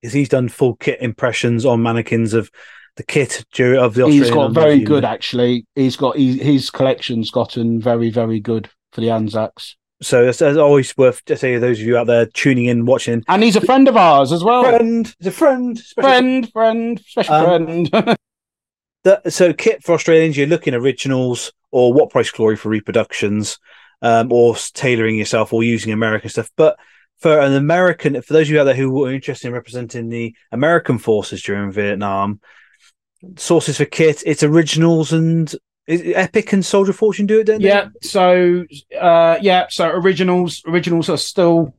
because he's done full kit impressions on mannequins of the kit of the Australian. He's got very good, actually. He's got he, his collection's gotten very, very good for the Anzacs. So it's, it's, always worth to say those of you out there tuning in, watching. And he's a friend of ours as well. Friend, he's a friend, friend, friend, special um, friend. so kit for Australians, you're looking originals or what price glory for reproductions, um, or tailoring yourself or using American stuff. But for an American, for those of you out there who were interested in representing the American forces during Vietnam, sources for kit, it's originals and Epic and Soldier Fortune do it, don't yeah, they? So, uh, yeah, so originals, originals are still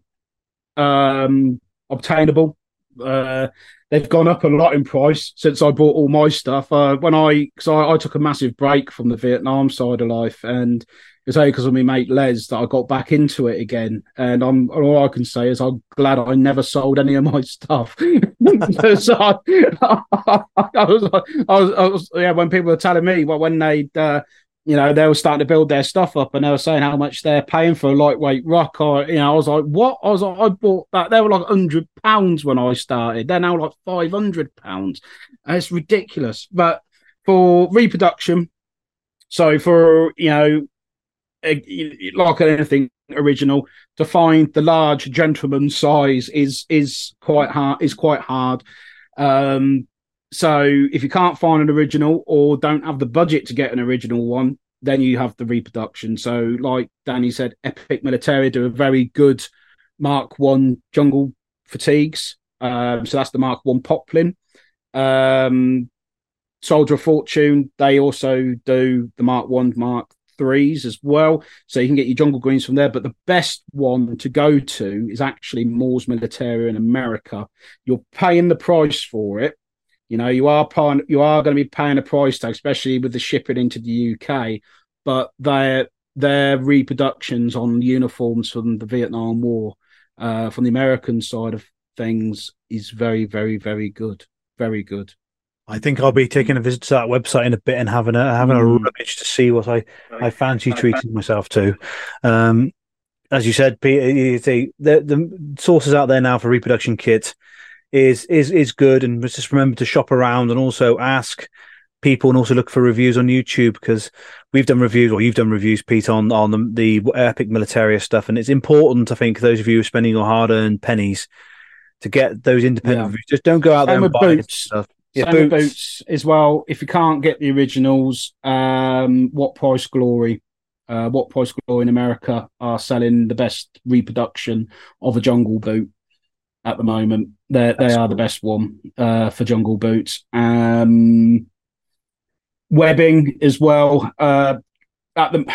um, obtainable. Uh, they've gone up a lot in price since I bought all my stuff. Uh, when I, because I, I, took a massive break from the Vietnam side of life, and it's only because of my mate Les that I got back into it again. And I'm all I can say is I'm glad I never sold any of my stuff. so I, I, was, I, was, I was, yeah. When people were telling me, well, when they, uh, you know, they were starting to build their stuff up, and they were saying how much they're paying for a lightweight ruck. Or you know, I was like, what? I was like, I bought that. They were like hundred pounds when I started. They're now like five hundred pounds. It's ridiculous. But for reproduction, so for you know like anything original, to find the large gentleman size is is quite hard. Is quite hard. Um, so if you can't find an original or don't have the budget to get an original one, then you have the reproduction. So, like Danny said, Epic Military do a very good Mark One jungle fatigues. Um, so that's the Mark One Poplin. Um, Soldier of Fortune, they also do the Mark One, Mark threes as well. So you can get your jungle greens from there. But the best one to go to is actually Moore's Military in America. You're paying the price for it. You know, you are paying, you are going to be paying a price tag, especially with the shipping into the UK. But their their reproductions on uniforms from the Vietnam War, uh, from the American side of things, is very, very, very good. Very good. I think I'll be taking a visit to that website in a bit and having a having a mm. rummage to see what I, I fancy treating myself to. Um, as you said, Peter, the, the the sources out there now for reproduction kits is is is good, and just remember to shop around and also ask people and also look for reviews on YouTube because we've done reviews or you've done reviews, Pete, on on the, the epic militaria stuff, and it's important. I think those of you who are spending your hard earned pennies to get those independent yeah. reviews. Just don't go out there and buy stuff. Yeah, boots. boots. as well. If you can't get the originals, um, what price glory? Uh, what price glory in America are selling the best reproduction of a jungle boot at the moment? They they are cool. the best one uh, for jungle boots. Um, webbing as well. Uh, at the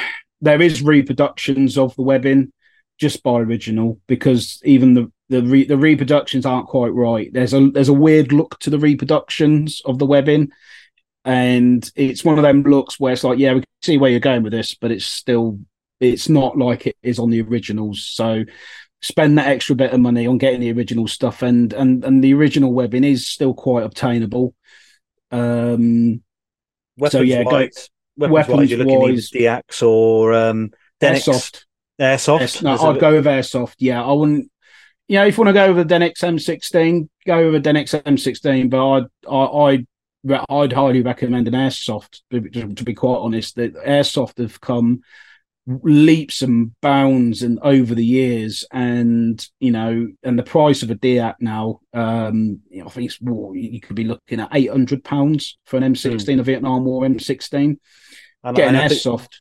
there is reproductions of the webbing just by original because even the the re- the reproductions aren't quite right. There's a there's a weird look to the reproductions of the webbing, and it's one of them looks where it's like, yeah, we can see where you're going with this, but it's still it's not like it is on the originals. So spend that extra bit of money on getting the original stuff, and and and the original webbing is still quite obtainable. Um, weapons so yeah, wise, go, weapons, weapons wise, you're looking wise, either DX or um, Denix. Airsoft. Airsoft. no, I'd go with airsoft. Yeah, I wouldn't you know, if you want to go with the Denix M16, go with a Denix M16. But I'd, I, I'd, I'd highly recommend an airsoft. To, to be quite honest, the airsoft have come leaps and bounds and over the years, and you know, and the price of a deac now, um, you know, I think it's more. You could be looking at eight hundred pounds for an M16, mm. a Vietnam War M16. And, Get an airsoft.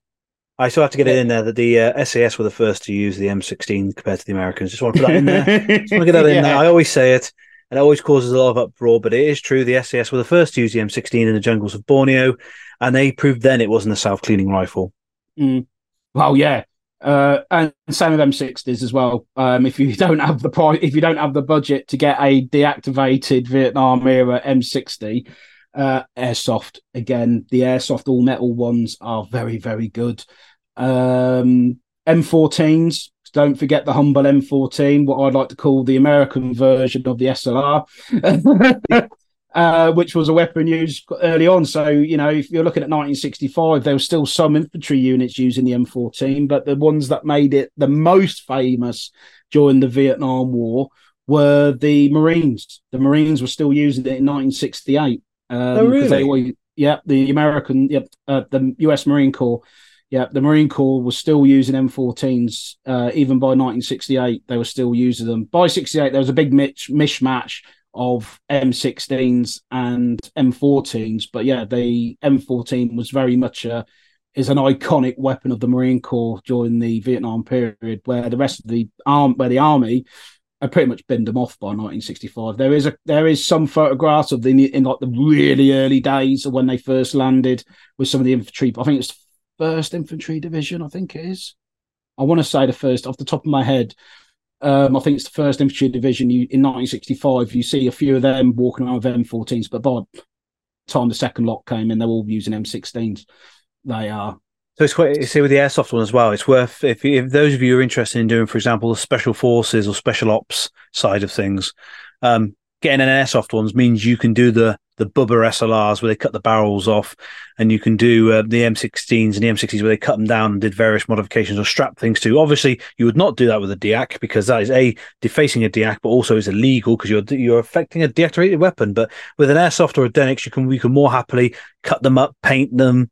I still have to get it in there that the uh, SAS were the first to use the M16 compared to the Americans. Just want to put that in there. Just want to get that in yeah. there. I always say it, and it always causes a lot of uproar, but it is true. The SAS were the first to use the M16 in the jungles of Borneo, and they proved then it wasn't a self cleaning rifle. Mm. Well, yeah. Uh, and same with M60s as well. Um, if you don't have the price, if you don't have the budget to get a deactivated Vietnam era M60, uh, airsoft again, the airsoft all metal ones are very, very good. Um, M14s. Don't forget the humble M14, what I'd like to call the American version of the SLR, uh, which was a weapon used early on. So, you know, if you're looking at 1965, there were still some infantry units using the M14, but the ones that made it the most famous during the Vietnam War were the Marines. The Marines were still using it in 1968. Um, oh, really? They were, yeah, the American, yep, uh, the U.S. Marine Corps yeah, the Marine Corps was still using M14s. Uh, even by 1968, they were still using them. By 68, there was a big mitch, mishmash of M16s and M14s. But yeah, the M14 was very much a is an iconic weapon of the Marine Corps during the Vietnam period, where the rest of the arm, where the army had pretty much binned them off by 1965. There is a there is some photographs of the in like the really early days of when they first landed with some of the infantry. I think it's first infantry division. I think it is. I want to say the first off the top of my head. Um, I think it's the first infantry division. You in 1965, you see a few of them walking around with M14s, but by the time the second lot came in, they're all using M16s. They are. So it's quite. See with the airsoft one as well. It's worth if if those of you are interested in doing, for example, the special forces or special ops side of things. Um, getting an airsoft ones means you can do the the Bubba SLRs where they cut the barrels off, and you can do uh, the M16s and the M60s where they cut them down and did various modifications or strap things to. Obviously, you would not do that with a deac because that is a defacing a deac, but also is illegal because you're you're affecting a deactivated weapon. But with an airsoft or a Denix, you can we can more happily cut them up, paint them,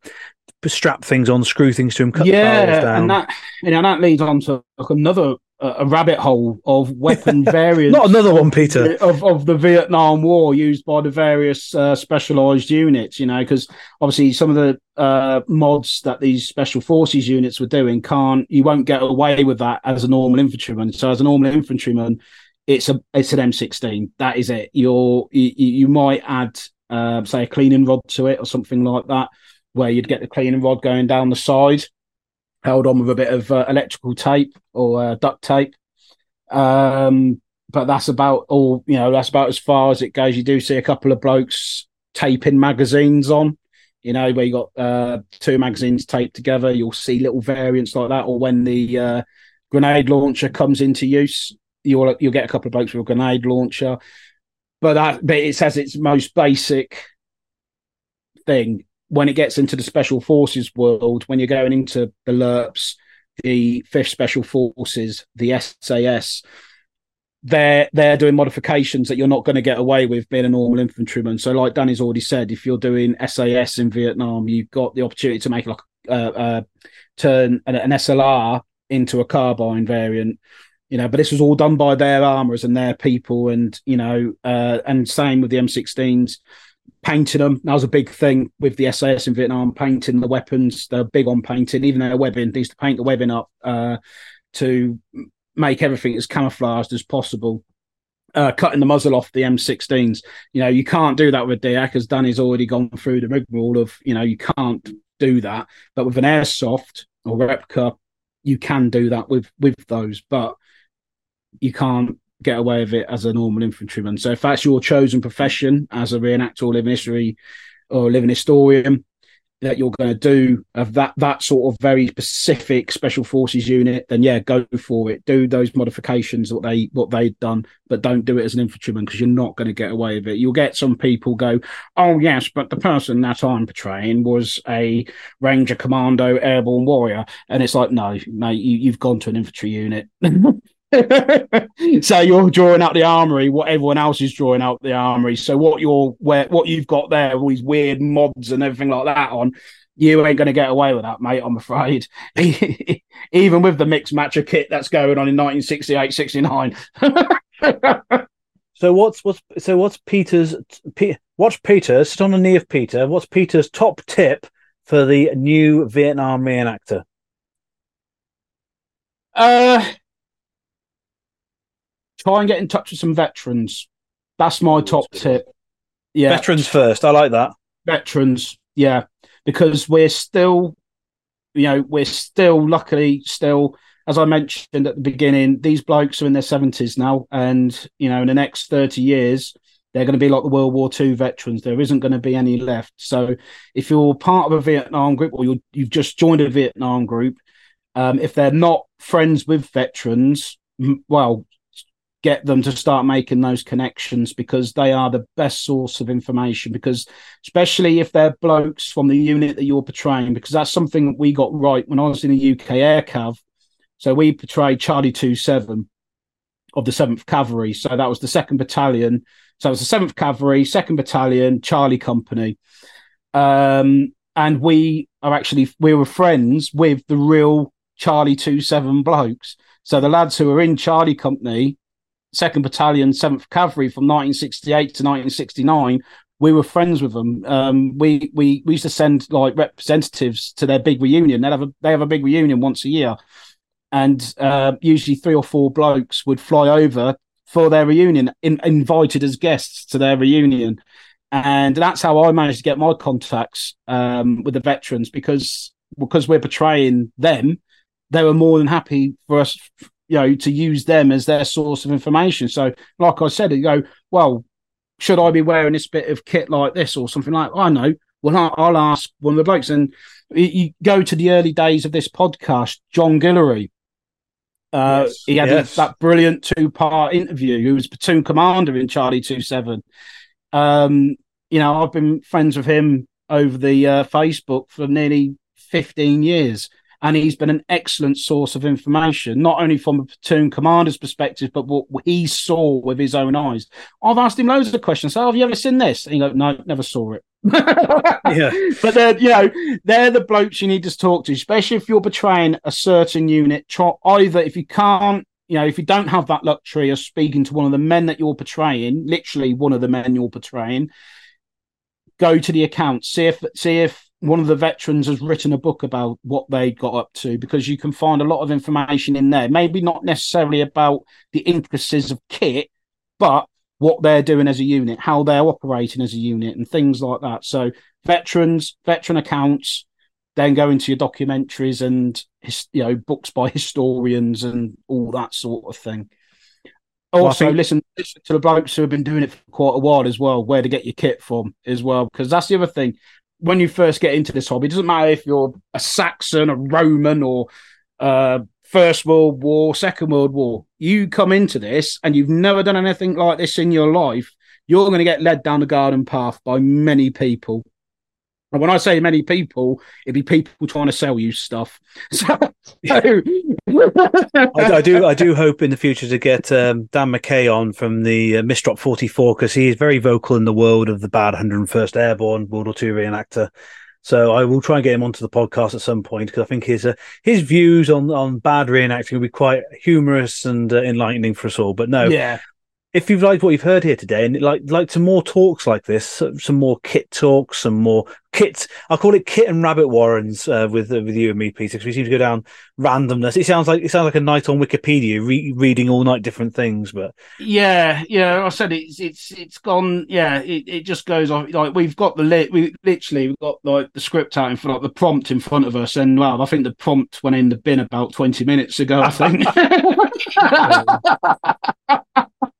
strap things on, screw things to them, cut yeah, the barrels down. and that you know that leads on to another a rabbit hole of weapon variants. Not another one, Peter. Of, of the Vietnam War used by the various uh, specialized units, you know, because obviously some of the uh, mods that these special forces units were doing can't, you won't get away with that as a normal infantryman. So, as a normal infantryman, it's a it's an M16. That is it. You're you, you might add, uh, say, a cleaning rod to it or something like that, where you'd get the cleaning rod going down the side held on with a bit of uh, electrical tape or uh, duct tape. Um, but that's about all, you know, that's about as far as it goes. You do see a couple of blokes taping magazines on, you know, where you got uh, two magazines taped together. You'll see little variants like that. Or when the uh, grenade launcher comes into use, you'll you'll get a couple of blokes with a grenade launcher. But that, but it says its most basic thing when it gets into the special forces world, when you're going into the LRRPs, the Fifth Special Forces, the SAS, they're they're doing modifications that you're not going to get away with being a normal infantryman. So, like Danny's already said, if you're doing SAS in Vietnam, you've got the opportunity to make like uh, uh, turn an, an SLR into a carbine variant you know but this was all done by their armorers and their people and you know uh, and same with the m16s painting them. That was a big thing with the SAS in Vietnam, painting the weapons. They're big on painting, even their webbing. They used to paint the webbing up uh, to make everything as camouflaged as possible. Uh, cutting the muzzle off the M16s. You know, you can't do that with deac, as Danny's already gone through the rigmarole of, you know, you can't do that. But with an airsoft or replica, you can do that with with those, but you can't get away with it as a normal infantryman. So if that's your chosen profession as a reenactor or living history or living historian that you're going to do of that that sort of very specific special forces unit, then yeah, go for it. Do those modifications what they what they've done, but don't do it as an infantryman because you're not going to get away with it. You'll get some people go, oh yes, but the person that I'm portraying was a Ranger Commando Airborne Warrior, and it's like no, no, you, you've gone to an infantry unit. so you're drawing out the armory, what everyone else is drawing out the armory. So what you're where what you've got there, all these weird mods and everything like that on, you ain't going to get away with that, mate. I'm afraid. Even with the mixed matcher kit that's going on in 1968, 69. so what's what's so what's Peter's? P, watch Peter sit on the knee of Peter. What's Peter's top tip for the new Vietnam reenactor? Uh, try and get in touch with some veterans. That's my top tip. Yeah, veterans first. I like that. Veterans, yeah, because we're still, you know, we're still luckily still, as I mentioned at the beginning, these blokes are in their seventies now, and you know, in the next thirty years, they're going to be like the World War II veterans. There isn't going to be any left. So, if you're part of a Vietnam group or you have just joined a Vietnam group, um, if they're not friends with veterans, well, get them to start making those connections because they are the best source of information. Because especially if they're blokes from the unit that you're portraying because that's something that we got right when I was in the UK Air Cav. So we portrayed Charlie 27 of the 7th Cavalry. So that was the 2nd Battalion. So it was the 7th Cavalry 2nd Battalion Charlie Company. Um, and we are actually we were friends with the real Charlie 27 blokes. So the lads who were in Charlie Company Second Battalion, Seventh Cavalry from 1968 to 1969. We were friends with them. Um, we we we used to send like representatives to their big reunion. They have a they have a big reunion once a year, and uh, usually three or four blokes would fly over for their reunion, in, invited as guests to their reunion, and that's how I managed to get my contacts um, with the veterans because because we're portraying them, they were more than happy for us, you know, to use them as their source of information. So, like I said, you go, well, should I be wearing this bit of kit like this or something like? I know. Well, I'll ask one of the blokes, and you go to the early days of this podcast, John Guillory. Uh, yes, he had yes. that brilliant two-part interview. He was platoon commander in Charlie Two Seven. Um, you know, I've been friends with him over the uh, Facebook for nearly 15 years. And he's been an excellent source of information, not only from a platoon commander's perspective, but what he saw with his own eyes. I've asked him loads of questions. So, have you ever seen this? And he goes, no, never saw it. yeah. But they're, you know, they're the blokes you need to talk to, especially if you're betraying a certain unit. Try, either if you can't you know, if you don't have that luxury of speaking to one of the men that you're portraying, literally one of the men you're portraying, go to the account, see if see if one of the veterans has written a book about what they got up to because you can find a lot of information in there. Maybe not necessarily about the intricacies of kit, but what they're doing as a unit, how they're operating as a unit, and things like that. So, veterans, veteran accounts, then go into your documentaries and you know books by historians and all that sort of thing. Also, well, think... listen, listen to the blokes who have been doing it for quite a while as well, where to get your kit from as well, because that's the other thing. When you first get into this hobby, it doesn't matter if you're a Saxon, a Roman, or uh, First World War, Second World War. You come into this and you've never done anything like this in your life, you're going to get led down the garden path by many people. And when I say many people, it'd be people trying to sell you stuff. So, I, I, do, I do hope in the future to get um, Dan McKay on from the uh, Misdrop 44 because he is very vocal in the world of the bad 101st Airborne World War II reenactor. So I will try and get him onto the podcast at some point because I think his uh, his views on on bad reenacting will be quite humorous and uh, enlightening for us all. But no, yeah, if you've liked what you've heard here today and like like some more talks like this, some more kit talks, some more kit. I call it kit and rabbit warrens uh, with uh, with you and me, Peter, because we seem to go down randomness. It sounds like it sounds like a night on Wikipedia, re- reading all night different things. But yeah, yeah, I said it's it's it's gone. Yeah, it, it just goes off. Like we've got the lit. We literally we've got like the script out in front, like the prompt in front of us, and well, I think the prompt went in the bin about twenty minutes ago. I think.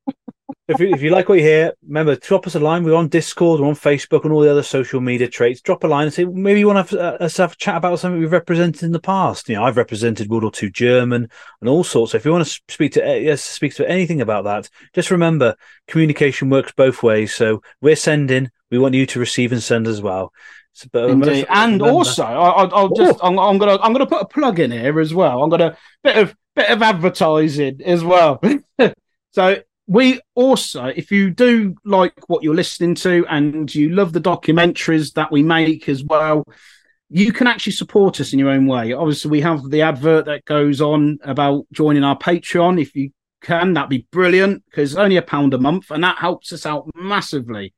if, you, if you like what you hear, remember, drop us a line. We're on Discord, we're on Facebook, and all the other social media traits. Drop a line and say, maybe you want to have, uh, us have a chat about something we've represented in the past. You know, I've represented World War II German and all sorts. So if you want to speak to uh, yes, speak to anything about that, just remember, communication works both ways. So we're sending, we want you to receive and send as well. So, but Indeed. and also, I, will just I'm, I'm, gonna I'm gonna put a plug in here as well. I'm gonna bit of bit of advertising as well. so we also, if you do like what you're listening to and you love the documentaries that we make as well, you can actually support us in your own way. Obviously, we have the advert that goes on about joining our Patreon. If you can, that'd be brilliant because only a pound a month and that helps us out massively.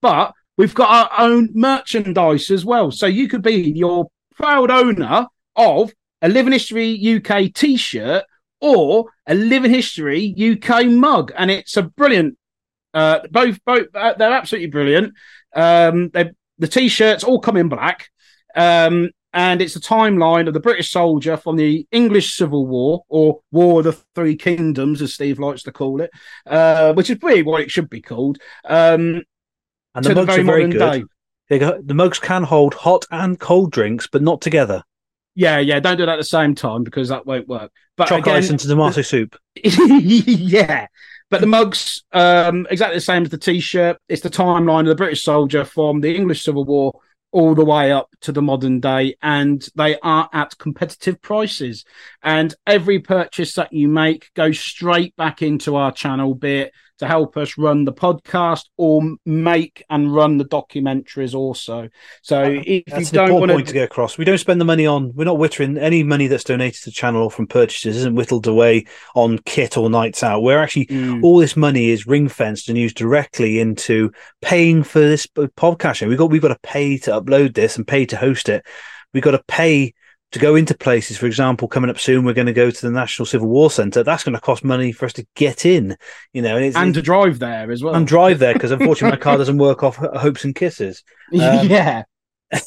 But we've got our own merchandise as well. So you could be your proud owner of a Living History UK t shirt or a Living History UK mug, and it's a brilliant. Uh, both, both, uh, they're absolutely brilliant. Um, they the t-shirts all come in black, um, and it's a timeline of the British soldier from the English Civil War or War of the Three Kingdoms, as Steve likes to call it, uh, which is really what it should be called. Um, and the mugs the are very good. Day. the mugs can hold hot and cold drinks, but not together. Yeah, yeah. Don't do that at the same time because that won't work. But chocolate again, into tomato soup. yeah, but the mugs um, exactly the same as the t-shirt. It's the timeline of the British soldier from the English Civil War all the way up to the modern day, and they are at competitive prices. And every purchase that you make goes straight back into our channel, be it to help us run the podcast or make and run the documentaries also. So uh, if that's you an don't want point to get across, we don't spend the money on. We're not wittering any money that's donated to the channel or from purchases isn't whittled away on kit or nights out. We're actually Mm. all this money is ring fenced and used directly into paying for this podcast. We've got we've got to pay to upload this and pay to host it. We've got to pay to go into places. For example, coming up soon, we're going to go to the National Civil War Centre. That's going to cost money for us to get in. You know, and, it's, and to drive there as well. and drive there because unfortunately my car doesn't work off hopes and kisses. Um, yeah.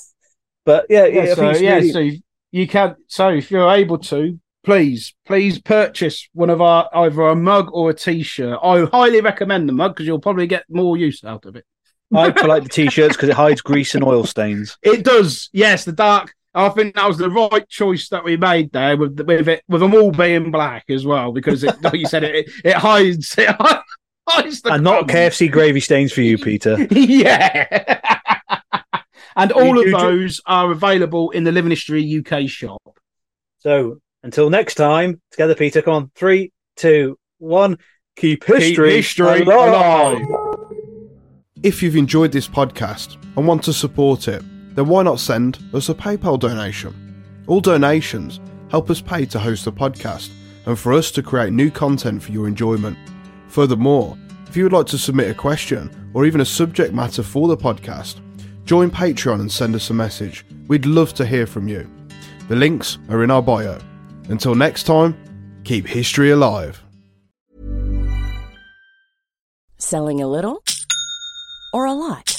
But yeah, yeah, yeah, so, yeah, really- so you can. So if you're able to, please, please purchase one of our either a mug or a t-shirt. I highly recommend the mug because you'll probably get more use out of it. I like the t-shirts because it hides grease and oil stains. It does, yes. The dark. I think that was the right choice that we made there with the, with it with them all being black as well because it, like you said, it it hides it hides the And not. KFC gravy stains for you, Peter. yeah. and all You of do- those are available in the Living History UK shop. So until next time, together, Peter. Come on, three, two, one. Keep history, history alive. If you've enjoyed this podcast and want to support it, then why not send us a PayPal donation? All donations help us pay to host the podcast and for us to create new content for your enjoyment. Furthermore, if you would like to submit a question or even a subject matter for the podcast, join Patreon and send us a message. We'd love to hear from you. The links are in our bio. Until next time, keep history alive. Selling a little or a lot?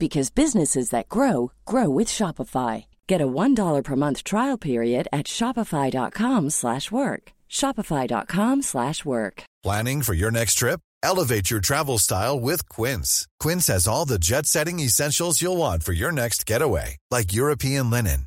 because businesses that grow grow with Shopify. Get a $1 per month trial period at shopify.com/work. shopify.com/work. Planning for your next trip? Elevate your travel style with Quince. Quince has all the jet-setting essentials you'll want for your next getaway, like European linen,